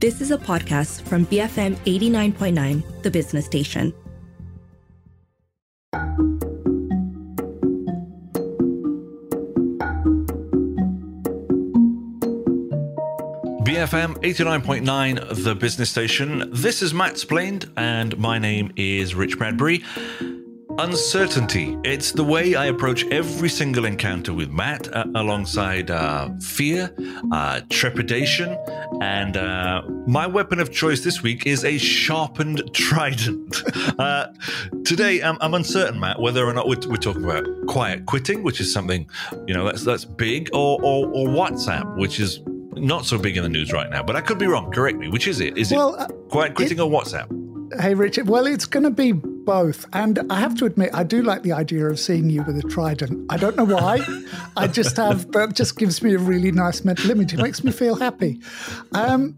This is a podcast from BFM 89.9, the business station. BFM 89.9, the business station. This is Mattsplained, and my name is Rich Bradbury. Uncertainty. It's the way I approach every single encounter with Matt, uh, alongside uh, fear, uh, trepidation, and uh, my weapon of choice this week is a sharpened trident. Uh, today, I'm, I'm, uncertain, Matt, whether or not we're, we're, talking about quiet quitting, which is something you know that's that's big, or, or, or WhatsApp, which is not so big in the news right now, but I could be wrong. Correct me. Which is it? Is well, it uh, quiet quitting it, or WhatsApp? Hey, Richard. Well, it's going to be both. And I have to admit, I do like the idea of seeing you with a trident. I don't know why. I just have, that just gives me a really nice mental image. It makes me feel happy. Um,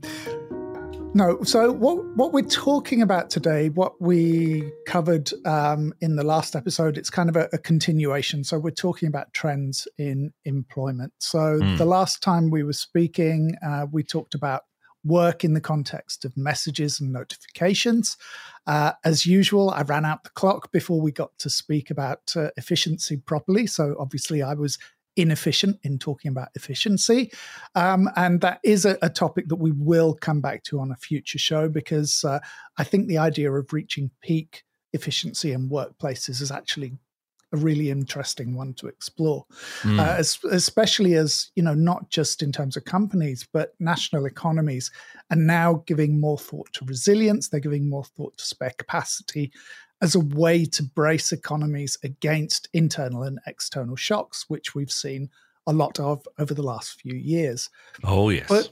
no, so what what we're talking about today, what we covered um, in the last episode, it's kind of a, a, continuation. So we're talking about trends in employment. So mm. the last time we were speaking, uh, we talked about work in the context of messages and notifications. Uh, as usual, I ran out the clock before we got to speak about uh, efficiency properly. So obviously, I was inefficient in talking about efficiency. Um, and that is a, a, topic that we will come back to on a future show because uh, I think the idea of reaching peak efficiency in workplaces is actually a really interesting one to explore, mm. uh, as, especially as, you know, not just in terms of companies, but national economies are now giving more thought to resilience. They're giving more thought to spare capacity as a way to brace economies against internal and external shocks, which we've seen a lot of over the last few years. Oh, yes. But,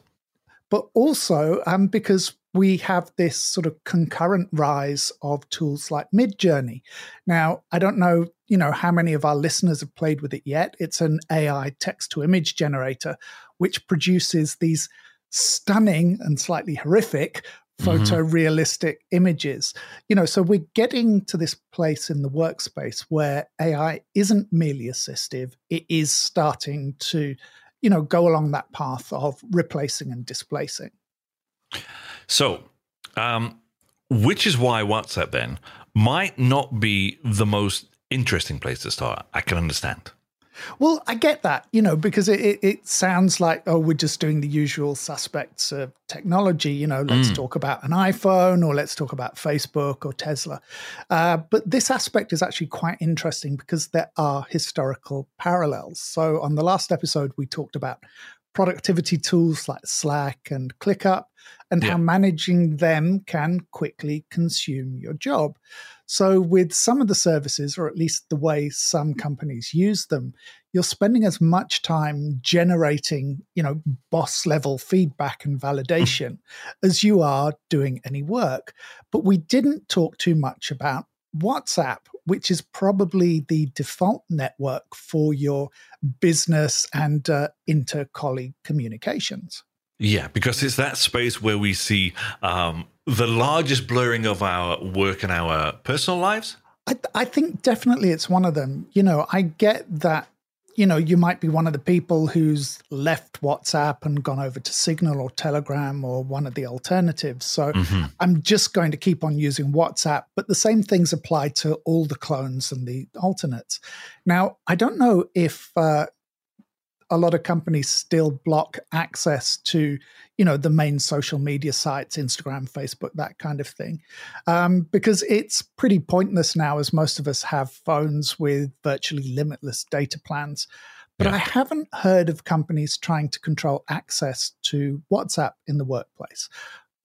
but also um, because we have this sort of concurrent rise of tools like Midjourney. Now, I don't know, you know, how many of our listeners have played with it yet. It's an AI text to image generator which produces these stunning and slightly horrific photorealistic mm-hmm. images. You know, so we're getting to this place in the workspace where AI isn't merely assistive, it is starting to, you know, go along that path of replacing and displacing. So, um, which is why WhatsApp then might not be the most interesting place to start. I can understand. Well, I get that, you know, because it, it, it, sounds like, oh, we're just doing the usual suspects of technology. You know, let's mm. talk about an iPhone or let's talk about Facebook or Tesla. Uh, but this aspect is actually quite interesting because there are historical parallels. So, on the last episode, we talked about productivity tools like Slack and ClickUp and yeah. how managing them can quickly consume your job. So, with some of the services, or at least the way some companies use them, you're spending as much time generating, you know, boss level feedback and validation as you are doing any work. But we didn't talk too much about WhatsApp, which is probably the default network for your business and uh, inter colleague communications. Yeah, because it's that space where we see um, the largest blurring of our work and our personal lives. I, I think definitely it's one of them. You know, I get that you know, you might be one of the people who's left WhatsApp and gone over to Signal or Telegram or one of the alternatives. So mm-hmm. I'm just going to keep on using WhatsApp, but the same things apply to all the clones and the alternates. Now, I don't know if uh, a lot of companies still block access to you know the main social media sites instagram facebook that kind of thing um, because it's pretty pointless now as most of us have phones with virtually limitless data plans but yeah. i haven't heard of companies trying to control access to whatsapp in the workplace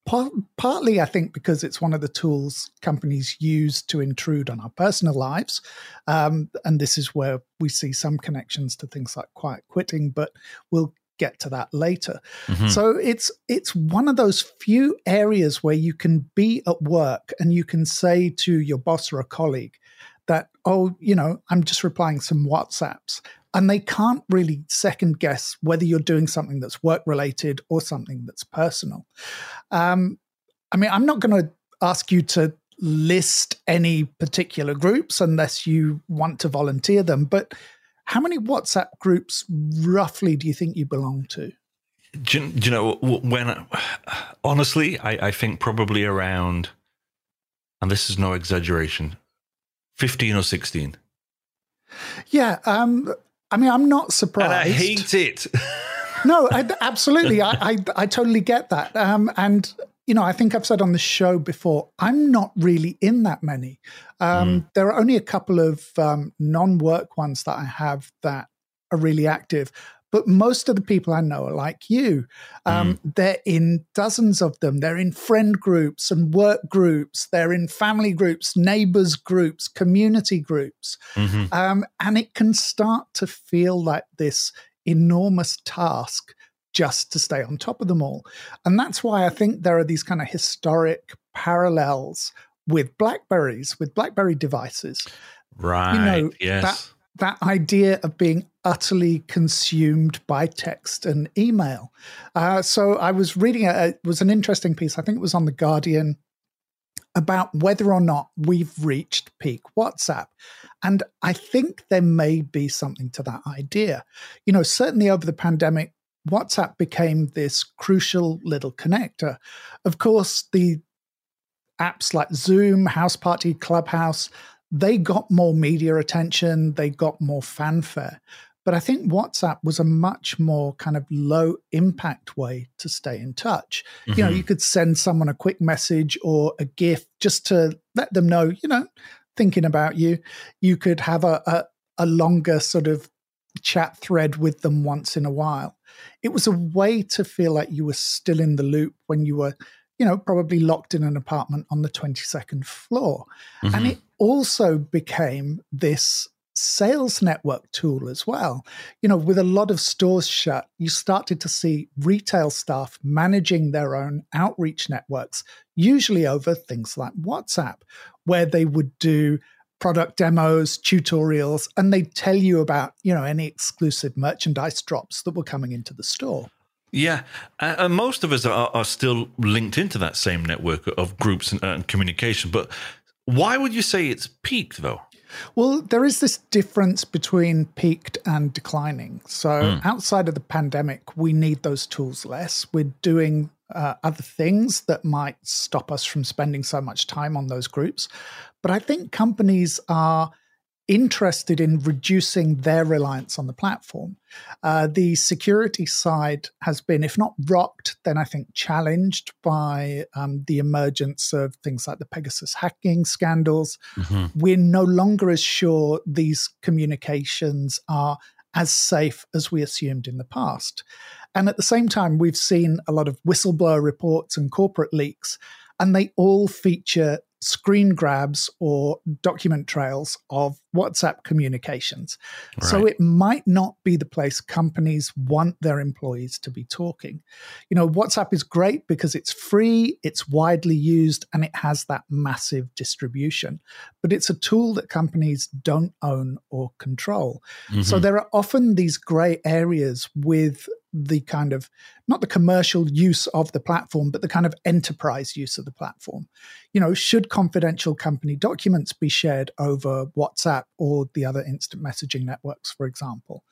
partly, I think, because it's one of the tools companies use to intrude on our personal lives. Um, and this is where we see some connections to things like quiet quitting, but we'll get to that later. Mm-hmm. So it's it's one of those few areas where you can be at work and you can say to your boss or a colleague that, oh, you know, I'm just replying some WhatsApps and they can't really second guess whether you're doing something that's work related or something that's personal. Um, I mean, I'm not going to ask you to list any particular groups unless you want to volunteer them, but how many WhatsApp groups roughly do you think you belong to? Do you, do you know when honestly, I, I think probably around, and this is no exaggeration, 15 or 16. Yeah. Um, I mean, I'm not surprised. And I hate it. no, I, absolutely. I, I, I totally get that. Um, and you know, I think I've said on the show before, I'm not really in that many. Um, mm. There are only a couple of um, non-work ones that I have that are really active. But most of the people I know are like you. Um, mm. They're in dozens of them. They're in friend groups and work groups. They're in family groups, neighbors groups, community groups. Mm-hmm. Um, and it can start to feel like this enormous task just to stay on top of them all. And that's why I think there are these kind of historic parallels with Blackberries, with Blackberry devices. Right. You know, yes. That, that idea of being utterly consumed by text and email. Uh, so I was reading it was an interesting piece. I think it was on the Guardian about whether or not we've reached peak WhatsApp. And I think there may be something to that idea. You know, certainly over the pandemic, WhatsApp became this crucial little connector. Of course, the apps like Zoom, House Party, Clubhouse, they got more media attention, they got more fanfare. But I think WhatsApp was a much more kind of low impact way to stay in touch. Mm-hmm. You know, mm-hmm. you could send someone a quick message or a GIF just to let them know, you know, thinking about you. You could have a, a, a longer sort of chat thread with them once in a while. It was a way to feel like you were still in the loop when you were, you know, probably locked in an apartment on the 22nd floor. Mm-hmm. And it also became this sales network tool as well. You know, with a lot of stores shut, you started to see retail staff managing their own outreach networks, usually over things like WhatsApp, where they would do product demos, tutorials, and they'd tell you about, you know, any exclusive merchandise drops that were coming into the store. Yeah, and most of us are, are, still linked into that same network of groups and, and communication. But why would you say it's peaked, though? Well, there is this difference between peaked and declining. So, mm. outside of the pandemic, we need those tools less. We're doing uh, other things that might stop us from spending so much time on those groups. But I think companies are interested in reducing their reliance on the platform. Uh, the security side has been, if not rocked, then I think challenged by um, the emergence of things like the Pegasus hacking scandals. Mm-hmm. We're no longer as sure these communications are as safe as we assumed in the past. And at the same time, we've seen a lot of whistleblower reports and corporate leaks, and they all feature screen grabs or document trails of WhatsApp communications. Right. So it might not be the place companies want their employees to be talking. You know, WhatsApp is great because it's free, it's widely used, and it has that massive distribution. But it's a tool that companies don't own or control. Mm-hmm. So there are often these gray areas with the kind of not the commercial use of the platform, but the kind of enterprise use of the platform. You know, should confidential company documents be shared over WhatsApp or the other instant messaging networks, for example?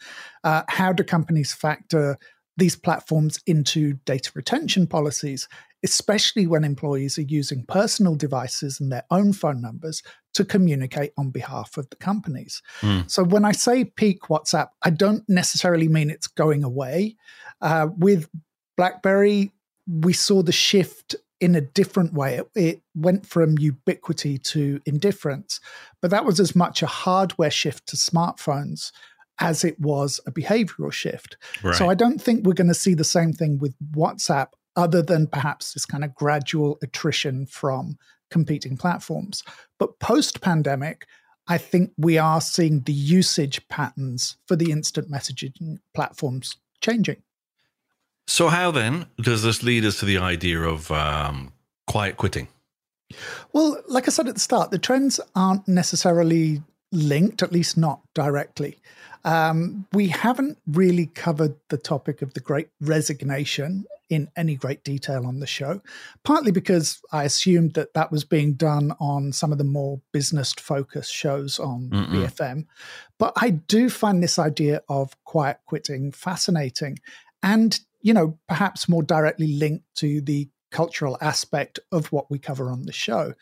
Uh, how do companies factor these platforms into data retention policies, especially when employees are using personal devices and their own phone numbers to communicate on behalf of the companies. Mm. So when I say peak WhatsApp, I don't necessarily mean it's going away. Uh, with BlackBerry, we saw the shift in a different way. It, it, went from ubiquity to indifference, but that was as much a hardware shift to smartphones as it was a behavioral shift. Right. So I don't think we're going to see the same thing with WhatsApp, other than perhaps this kind of gradual attrition from competing platforms. But post pandemic, I think we are seeing the usage patterns for the instant messaging platforms changing. So, how then does this lead us to the idea of um, quiet quitting? Well, like I said at the start, the trends aren't necessarily linked, at least not directly. Um, we haven't really covered the topic of the great resignation in any great detail on the show, partly because I assumed that that was being done on some of the more business focused shows on Mm-mm. BFM. But I do find this idea of quiet quitting fascinating and, you know, perhaps more directly linked to the cultural aspect of what we cover on the show.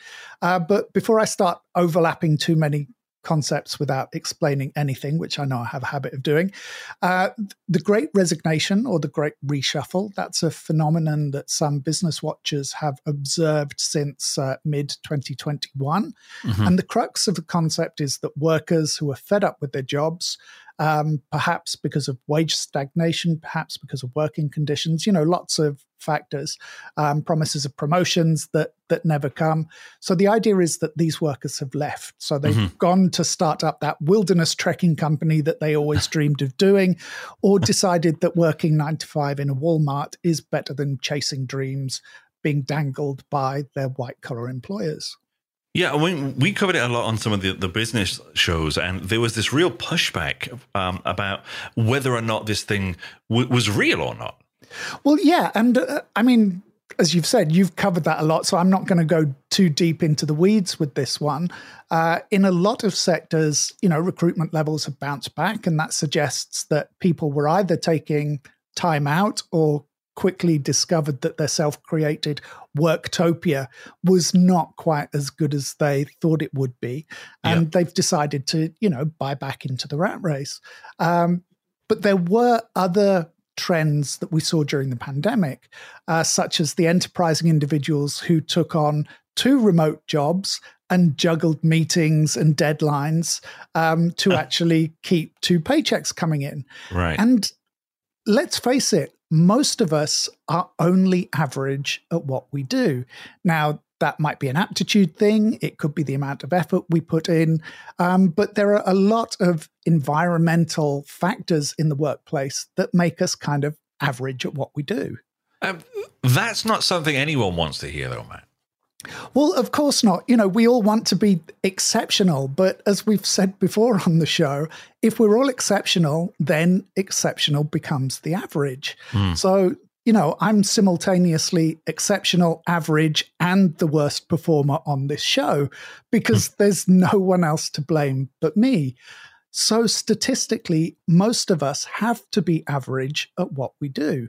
Uh, but before I start overlapping too many concepts without explaining anything, which I know I have a habit of doing. Uh, the Great Resignation or the Great Reshuffle, that's a phenomenon that some business watchers have observed since uh, mid 2021. Mm-hmm. And the crux of the concept is that workers who are fed up with their jobs um, perhaps because of wage stagnation, perhaps because of working conditions, you know, lots of factors, um, promises of promotions that that never come. So the idea is that these workers have left. So they've mm-hmm. gone to start up that wilderness trekking company that they always dreamed of doing, or decided that working nine to five in a Walmart is better than chasing dreams being dangled by their white collar employers. Yeah, we, we covered it a lot on some of the, the business shows, and there was this real pushback um, about whether or not this thing w- was real or not. Well, yeah, and uh, I mean, as you've said, you've covered that a lot, so I'm not going to go too deep into the weeds with this one. Uh, in a lot of sectors, you know, recruitment levels have bounced back, and that suggests that people were either taking time out or quickly discovered that their self created worktopia was not quite as good as they thought it would be. And they've decided to, you know, buy back into the rat race. Um, but there were other trends that we saw during the pandemic, uh, such as the enterprising individuals who took on two remote jobs and juggled meetings and deadlines um, to actually keep two paychecks coming in. Right. And let's face it, most of us are only average at what we do. Now, that might be an aptitude thing, it could be the amount of effort we put in, um, but there are a lot of environmental factors in the workplace that make us kind of average at what we do. Um, that's not something anyone wants to hear, though, Matt. Well, of course not. You know, we all want to be exceptional, but as we've said before on the show, if we're all exceptional, then exceptional becomes the average. Mm. So, you know, I'm simultaneously exceptional, average, and the worst performer on this show because mm. there's no one else to blame but me. So, statistically, most of us have to be average at what we do.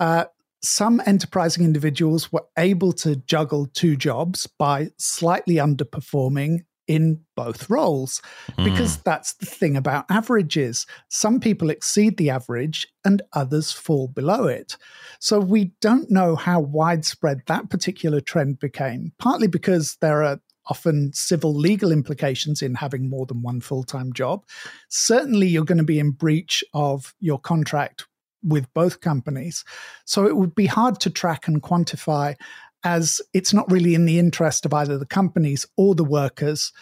Uh, some enterprising individuals were able to juggle two jobs by slightly underperforming in both roles. Mm. because that's the thing about averages. Some people exceed the average and others fall below it. So we don't know how widespread that particular trend became partly because there are often civil legal implications in having more than one full-time job. Certainly you're going to be in breach of your contract with both companies. So it would be hard to track and quantify as it's not really in the interest of either the companies or the workers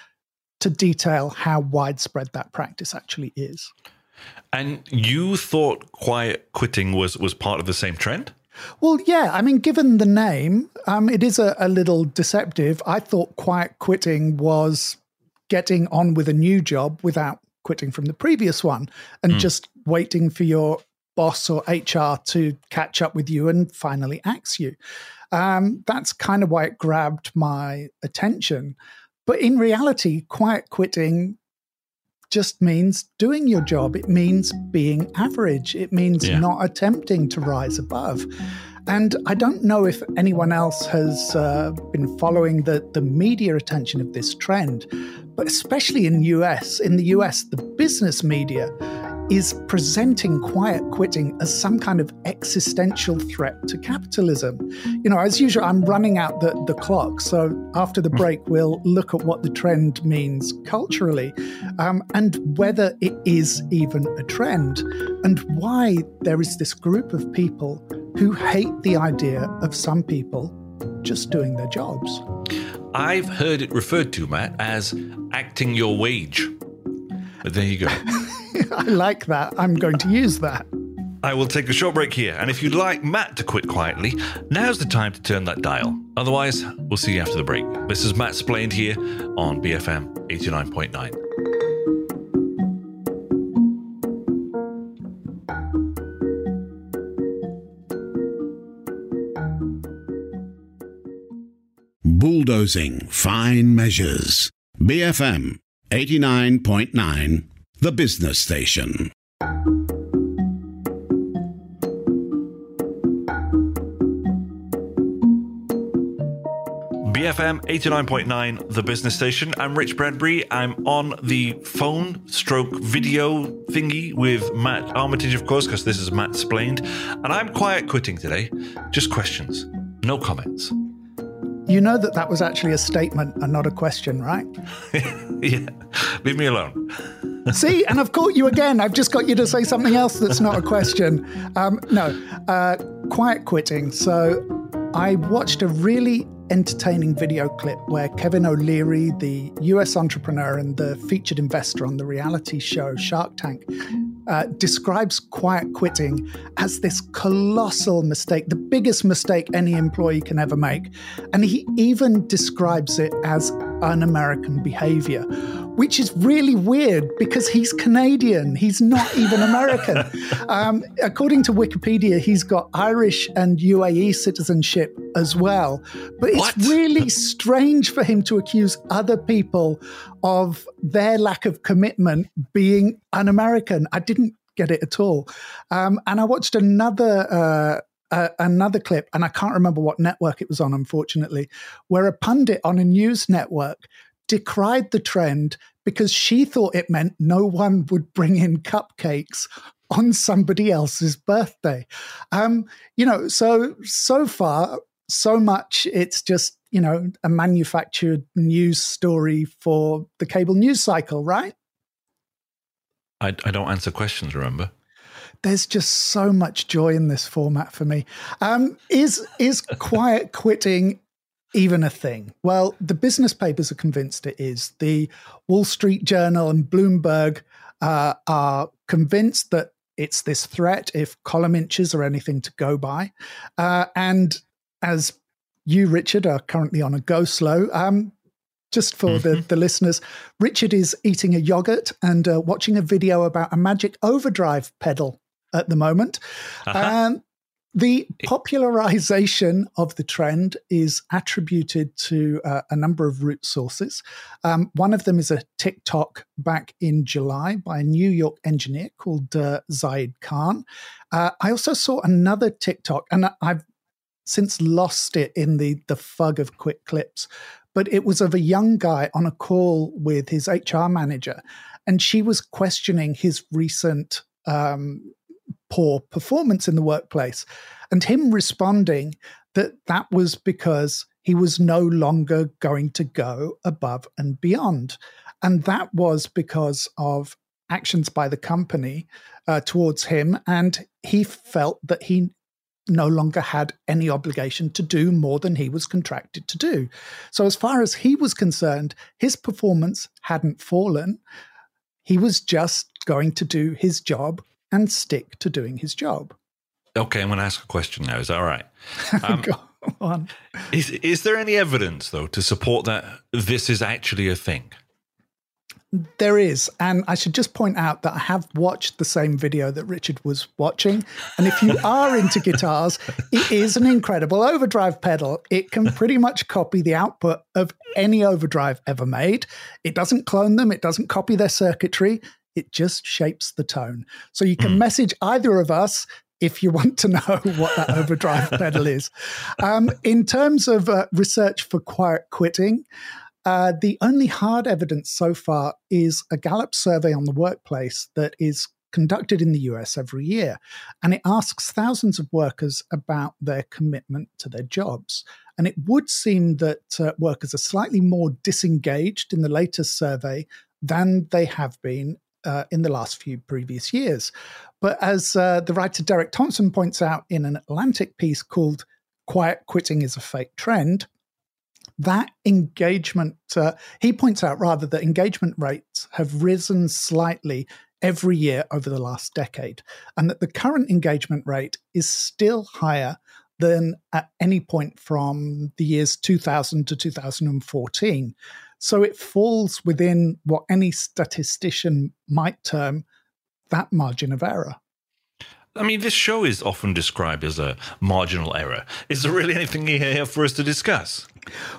to detail how widespread that practice actually is. And you thought quiet quitting was was part of the same trend? Well, yeah. I mean, given the name, um, it is a, a little deceptive. I thought quiet quitting was getting on with a new job without quitting from the previous one and mm. just waiting for your boss or HR to catch up with you and finally axe you. Um, that's kind of why it grabbed my attention. But in reality, quiet quitting just means doing your job. It means being average. It means yeah. not attempting to rise above. And I don't know if anyone else has uh, been following the, the media attention of this trend, but especially in US, in the US, the business media is presenting quiet quitting as some kind of existential threat to capitalism. You know, as usual, I'm running out the, the clock. So after the break, we'll look at what the trend means culturally um, and whether it is even a trend and why there is this group of people who hate the idea of some people just doing their jobs. I've heard it referred to, Matt, as acting your wage. But there you go. I like that. I'm going to use that. I will take a short break here, and if you'd like Matt to quit quietly, now's the time to turn that dial. Otherwise, we'll see you after the break. This is Mattsplained here on BFM 89.9. Bulldozing fine measures. BFM 89.9 the business station. BFM 89.9, the business station. I'm Rich Bradbury. I'm on the phone stroke video thingy with Matt Armitage, of course, because this is Mattsplained. And I'm quiet quitting today. Just questions, no comments. You know that that was actually a statement and not a question, right? yeah, leave me alone. See, and I've caught you again. I've just got you to say something else that's not a question. Um, no, uh, quiet quitting. So I watched a really entertaining video clip where Kevin O'Leary, the US entrepreneur and the featured investor on the reality show Shark Tank, uh, describes quiet quitting as this colossal mistake, the biggest mistake any employee can ever make. And he even describes it as un American behavior, which is really weird because he's Canadian. He's not even American. um, according to Wikipedia, he's got Irish and UAE citizenship as well. But it's What? really strange for him to accuse other people of their lack of commitment being un American. I didn't get it at all. Um, and I watched another. Uh, uh, another clip, and I can't remember what network it was on, unfortunately, where a pundit on a news network decried the trend because she thought it meant no one would bring in cupcakes on somebody else's birthday. Um, you know, so so far, so much it's just you know a manufactured news story for the cable news cycle, right? I, I don't answer questions, remember? there's just so much joy in this format for me. Um, is is quiet quitting even a thing? Well, the business papers are convinced it is. The Wall Street Journal and Bloomberg uh, are convinced that it's this threat if column inches are anything to go by. Uh, and as you, Richard, are currently on a go slow. Um, just for the, the listeners, Richard is eating a yogurt and uh, watching a video about a magic overdrive pedal at the moment. Um, the popularization of the trend is attributed to uh, a number of root sources. Um, one of them is a TikTok back in July by a New York engineer called uh, Zaid Khan. Uh, I also saw another TikTok, and I've since lost it in the the fug of quick clips. But it was of a young guy on a call with his HR manager, and she was questioning his recent um, poor performance in the workplace, and him responding that that was because he was no longer going to go above and beyond, and that was because of actions by the company uh, towards him, and he felt that he no longer had any obligation to do more than he was contracted to do. So, as far as he was concerned, his performance hadn't fallen. He was just going to do his job and stick to doing his job. Okay, I'm going to ask a question now. Is that all right? Um, Go on. is, is there any evidence, though, to support that this is actually a thing? There is. And I should just point out that I have watched the same video that Richard was watching. And if you are into guitars, it is an incredible overdrive pedal. It can pretty much copy the output of any overdrive ever made. It doesn't clone them, it doesn't copy their circuitry, it just shapes the tone. So you can message either of us if you want to know what that overdrive pedal is. Um, in terms of uh, research for quiet quitting, uh, the only hard evidence so far is a Gallup survey on the workplace that is conducted in the US every year. And it asks thousands of workers about their commitment to their jobs. And it would seem that uh, workers are slightly more disengaged in the latest survey than they have been uh, in the last few previous years. But as uh, the writer Derek Thompson points out in an Atlantic piece called Quiet Quitting is a Fake Trend, that engagement, uh, he points out rather that engagement rates have risen slightly every year over the last decade, and that the current engagement rate is still higher than at any point from the years 2000 to 2014. So it falls within what any statistician might term that margin of error. I mean, this show is often described as a marginal error. Is there really anything here for us to discuss?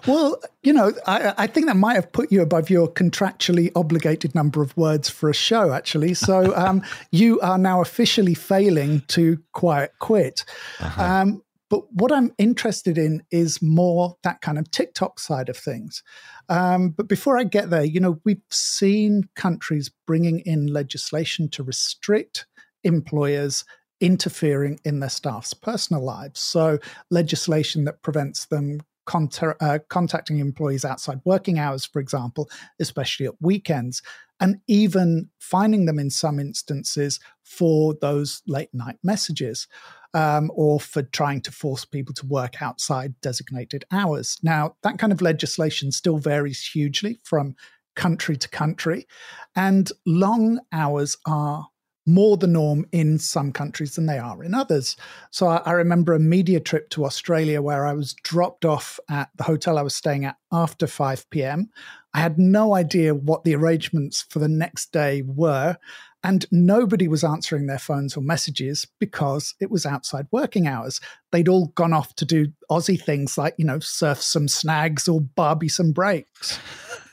Well, you know, I, I, think that might have put you above your contractually obligated number of words for a show, actually. So um, you are now officially failing to quiet quit. Uh-huh. Um, But what I'm interested in is more that kind of TikTok side of things. Um, but before I get there, you know, we've seen countries bringing in legislation to restrict employers interfering in their staff's personal lives. So, legislation that prevents them uh, contacting employees outside working hours, for example, especially at weekends, and even finding them in some instances for those late night messages. Um, or for trying to force people to work outside designated hours. Now, that kind of legislation still varies hugely from country to country, and long hours are more the norm in some countries than they are in others. So I, I, remember a media trip to Australia where I was dropped off at the hotel I was staying at after 5 p.m. I had no idea what the arrangements for the next day were. And nobody was answering their phones or messages because it was outside working hours. They'd all gone off to do Aussie things like, you know, surf some snags or barbie some breaks.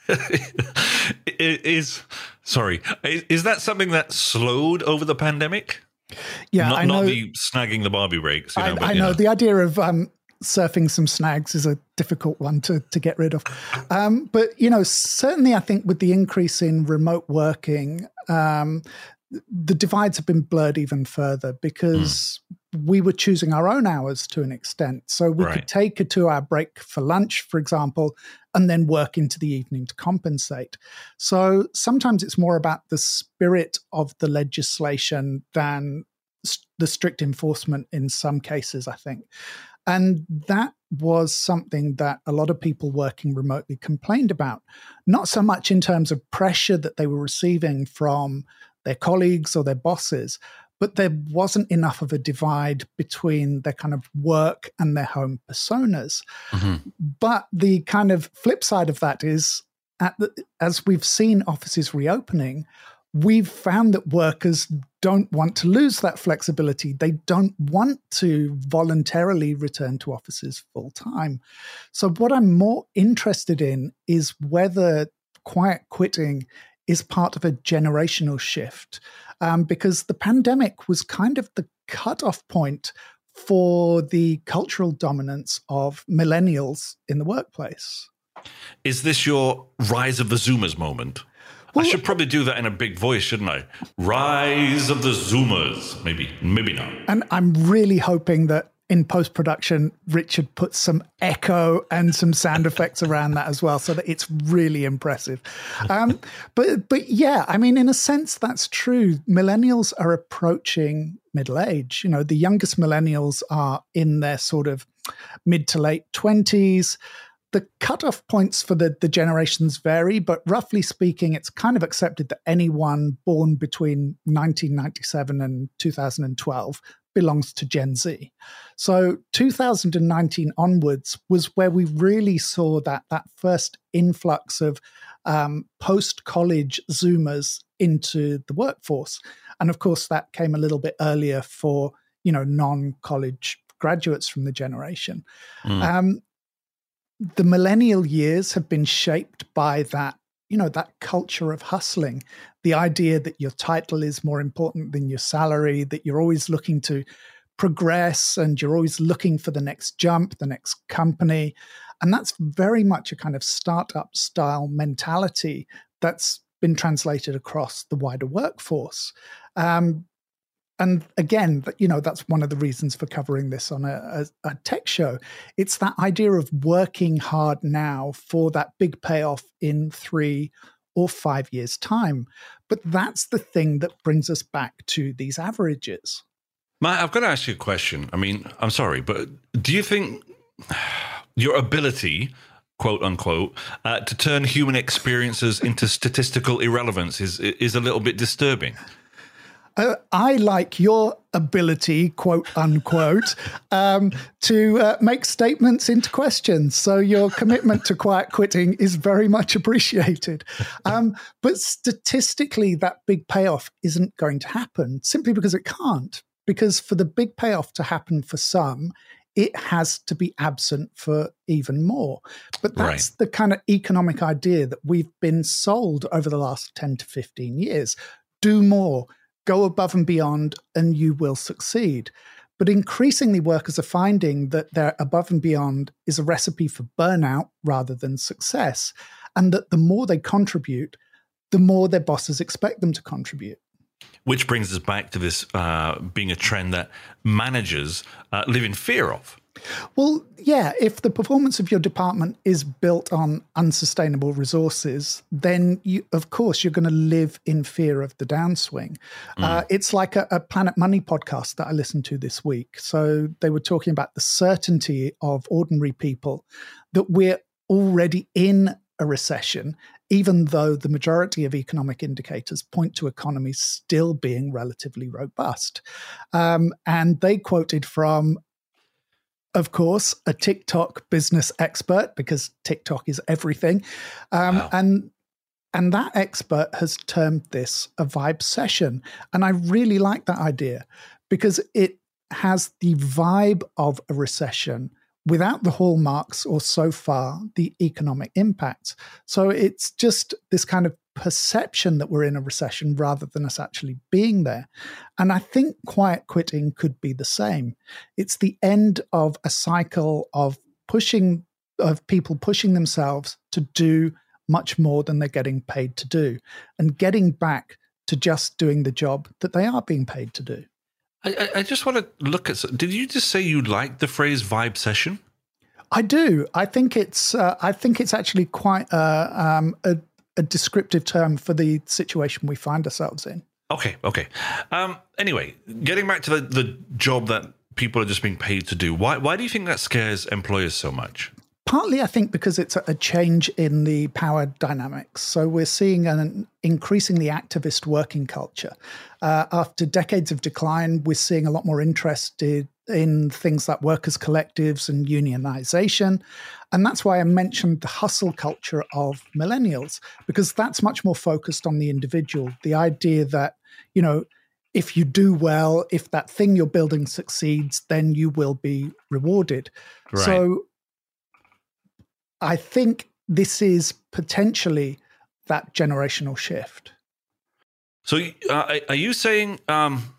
is sorry is that something that slowed over the pandemic yeah not, I know, not the snagging the barbie breaks you know, I, but, I know, know the idea of um, surfing some snags is a difficult one to, to get rid of um, but you know certainly i think with the increase in remote working um, the divides have been blurred even further because mm. we were choosing our own hours to an extent. So we right. could take a two hour break for lunch, for example, and then work into the evening to compensate. So sometimes it's more about the spirit of the legislation than the strict enforcement in some cases, I think. And that was something that a lot of people working remotely complained about, not so much in terms of pressure that they were receiving from their colleagues or their bosses, but there wasn't enough of a divide between their kind of work and their home personas. Mm-hmm. But the kind of flip side of that is, the, as we've seen offices reopening, we've found that workers don't want to lose that flexibility. They don't want to voluntarily return to offices full time. So, what I'm more interested in is whether quiet quitting is part of a generational shift um, because the pandemic was kind of the cutoff point for the cultural dominance of millennials in the workplace. Is this your rise of the Zoomers moment? I should probably do that in a big voice, shouldn't I? Rise of the Zoomers. Maybe, maybe not. And I'm really hoping that in post production, Richard puts some echo and some sound effects around that as well, so that it's really impressive. Um, but but yeah, I mean, in a sense, that's true. Millennials are approaching middle age. You know, the youngest millennials are in their sort of mid to late twenties. The cutoff points for the, the generations vary, but roughly speaking, it's kind of accepted that anyone born between 1997 and 2012 belongs to Gen Z. So 2019 onwards was where we really saw that that first influx of um, post college Zoomers into the workforce, and of course that came a little bit earlier for you know non college graduates from the generation. Mm. Um, the millennial years have been shaped by that you know that culture of hustling the idea that your title is more important than your salary that you're always looking to progress and you're always looking for the next jump the next company. And that's very much a kind of startup style mentality that's been translated across the wider workforce. Um, and again, you know, that's one of the reasons for covering this on a, a, a, tech show. It's that idea of working hard now for that big payoff in three or five years' time. But that's the thing that brings us back to these averages. Matt, I've got to ask you a question. I mean, I'm sorry, but do you think your ability quote unquote, uh, to turn human experiences into statistical irrelevance is is a little bit disturbing. Uh, I like your ability, quote unquote, um, to uh, make statements into questions. So your commitment to quiet quitting is very much appreciated. Um, but statistically, that big payoff isn't going to happen simply because it can't. Because for the big payoff to happen for some, it has to be absent for even more. But that's right. the kind of economic idea that we've been sold over the last 10 to 15 years. Do more, go above and beyond and you will succeed. But increasingly, workers are finding that their above and beyond is a recipe for burnout rather than success, and that the more they contribute, the more their bosses expect them to contribute. Which brings us back to this uh, being a trend that managers uh, live in fear of. Well, yeah, if the performance of your department is built on unsustainable resources, then you, of course you're going to live in fear of the downswing. Mm. Uh, it's like a, a, Planet Money podcast that I listened to this week. So they were talking about the certainty of ordinary people that we're already in a recession, even though the majority of economic indicators point to economies still being relatively robust. Um, and they quoted from of course, a TikTok business expert because TikTok is everything. Um, wow. And and that expert has termed this a vibecession. And I really like that idea because it has the vibe of a recession without the hallmarks or so far the economic impact. So it's just this kind of perception that we're in a recession rather than us actually being there. And I think quiet quitting could be the same. It's the end of a cycle of pushing, of people pushing themselves to do much more than they're getting paid to do and getting back to just doing the job that they are being paid to do. I, I just want to look at. Did you just say you like the phrase vibecession? I do. I think it's. Uh, I think it's actually quite uh, um, a, a descriptive term for the situation we find ourselves in. Okay, okay. Um, anyway, getting back to the, the job that people are just being paid to do, why, why do you think that scares employers so much? Partly, I think, because it's a change in the power dynamics. So we're seeing an increasingly activist working culture. Uh, after decades of decline, we're seeing a lot more interest in things like workers' collectives and unionization. And that's why I mentioned the hustle culture of millennials, because that's much more focused on the individual. The idea that, you know, if you do well, if that thing you're building succeeds, then you will be rewarded. Right. So I think this is potentially that generational shift. So, uh, are you saying um,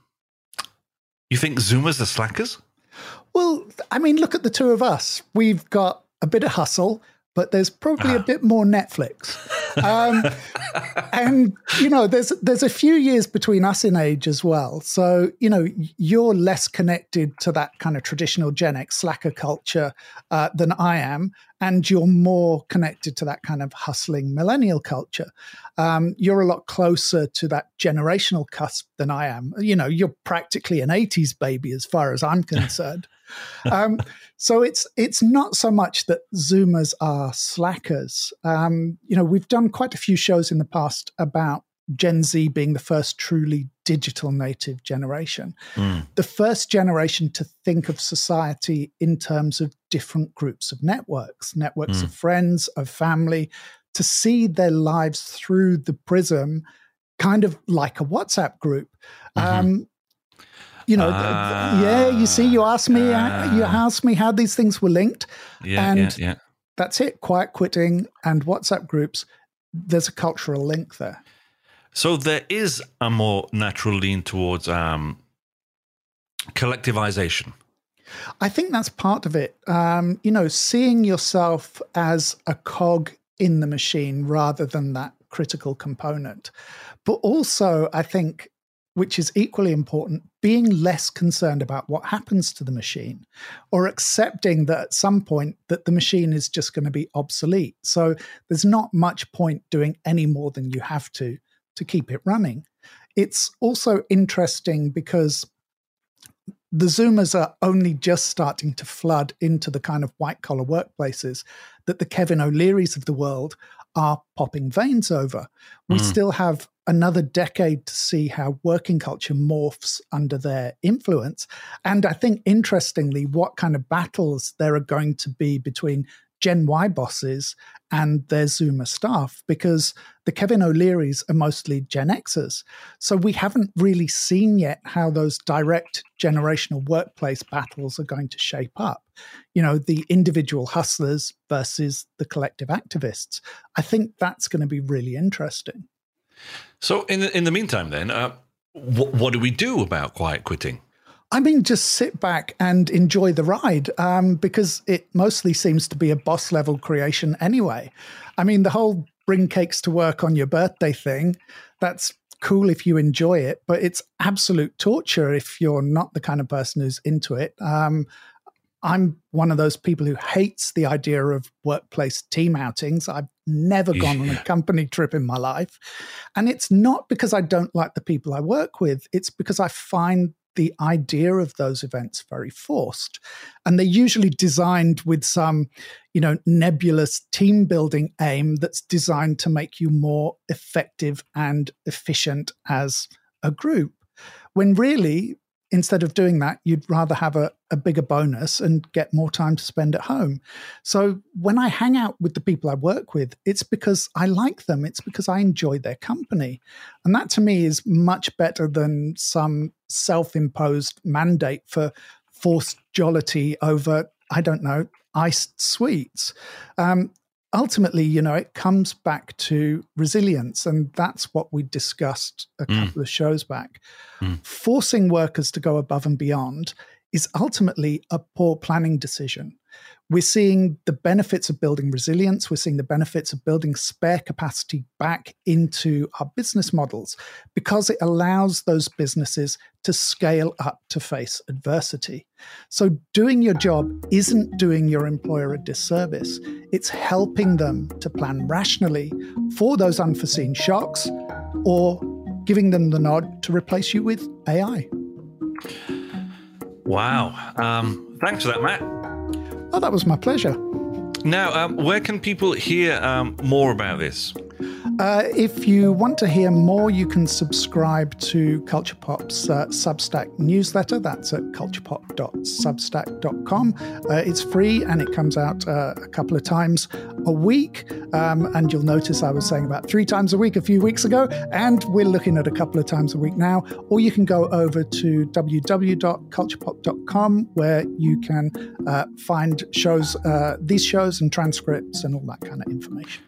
you think Zoomers are slackers? Well, I mean, look at the two of us. We've got a bit of hustle, but there's probably a ah. bit more Netflix. Um, and you know, there's there's a few years between us in age as well. So you know, you're less connected to that kind of traditional Gen X slacker culture uh, than I am, and you're more connected to that kind of hustling millennial culture. Um, you're a lot closer to that generational cusp than I am. You know, you're practically an '80s baby as far as I'm concerned. um, so it's it's not so much that Zoomers are slackers. Um, you know, we've done quite a few shows in the past about Gen Z being the first truly digital native generation, mm. the first generation to think of society in terms of different groups of networks, networks mm. of friends, of family, to see their lives through the prism, kind of like a WhatsApp group. Mm-hmm. Um, you know, uh, yeah, you see, you asked me, uh, you asked me how these things were linked. Yeah, and yeah, yeah. that's it. Quiet quitting and WhatsApp groups. There's a cultural link there. So there is a more natural lean towards um, collectivization. I think that's part of it. Um, you know, seeing yourself as a cog in the machine rather than that critical component. But also, I think which is equally important, being less concerned about what happens to the machine or accepting that at some point that the machine is just going to be obsolete. So there's not much point doing any more than you have to to keep it running. It's also interesting because the Zoomers are only just starting to flood into the kind of white collar workplaces that the Kevin O'Learys of the world are popping veins over. We mm. still have another decade to see how working culture morphs under their influence. And I think, interestingly, what kind of battles there are going to be between Gen Y bosses and their Zoomer staff because the Kevin O'Learys are mostly Gen Xers. So we haven't really seen yet how those direct generational workplace battles are going to shape up. You know, the individual hustlers versus the collective activists. I think that's going to be really interesting. So in the, in the meantime, then, uh, what, what do we do about quiet quitting? I mean, just sit back and enjoy the ride um, because it mostly seems to be a boss level creation anyway. I mean, the whole bring cakes to work on your birthday thing, that's cool if you enjoy it, but it's absolute torture if you're not the kind of person who's into it. Um, I'm one of those people who hates the idea of workplace team outings. I've never gone on a company trip in my life. And it's not because I don't like the people I work with, it's because I find the idea of those events very forced. And they're usually designed with some, you know, nebulous team building aim that's designed to make you more effective and efficient as a group. When really instead of doing that, you'd rather have a, a bigger bonus and get more time to spend at home. So when I hang out with the people I work with, it's because I like them, it's because I enjoy their company. And that to me is much better than some self imposed mandate for forced jollity over, I don't know, iced sweets. Um, ultimately, you know, it comes back to resilience. And that's what we discussed a mm. couple of shows back. Mm. Forcing workers to go above and beyond is ultimately a poor planning decision. We're seeing the benefits of building resilience. We're seeing the benefits of building spare capacity back into our business models because it allows those businesses to scale up to face adversity. So, doing your job isn't doing your employer a disservice, it's helping them to plan rationally for those unforeseen shocks or giving them the nod to replace you with AI. Wow. Um, thanks for that, Matt. Oh, that was my pleasure. Now, um, where can people hear um, more about this? Uh, if you want to hear more, you can subscribe to Culture Pop's uh, Substack newsletter. That's at culturepop.substack.com. Uh, it's free and it comes out uh, a couple of times a week. Um, and you'll notice I was saying about three times a week a few weeks ago, and we're looking at a couple of times a week now. Or you can go over to www.culturepop.com where you can uh, find shows, uh, these shows, and transcripts and all that kind of information.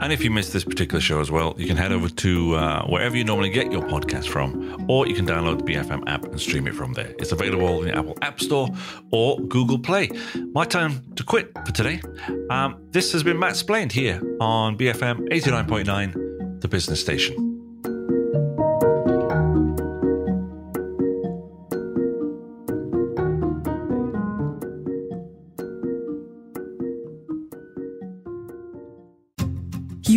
And if you missed this particular show as well, you can head over to uh, wherever you normally get your podcast from, or you can download the BFM app and stream it from there. It's available in the Apple App Store or Google Play. My time to quit for today. Um, this has been Mattsplained here on BFM 89.9, the business station.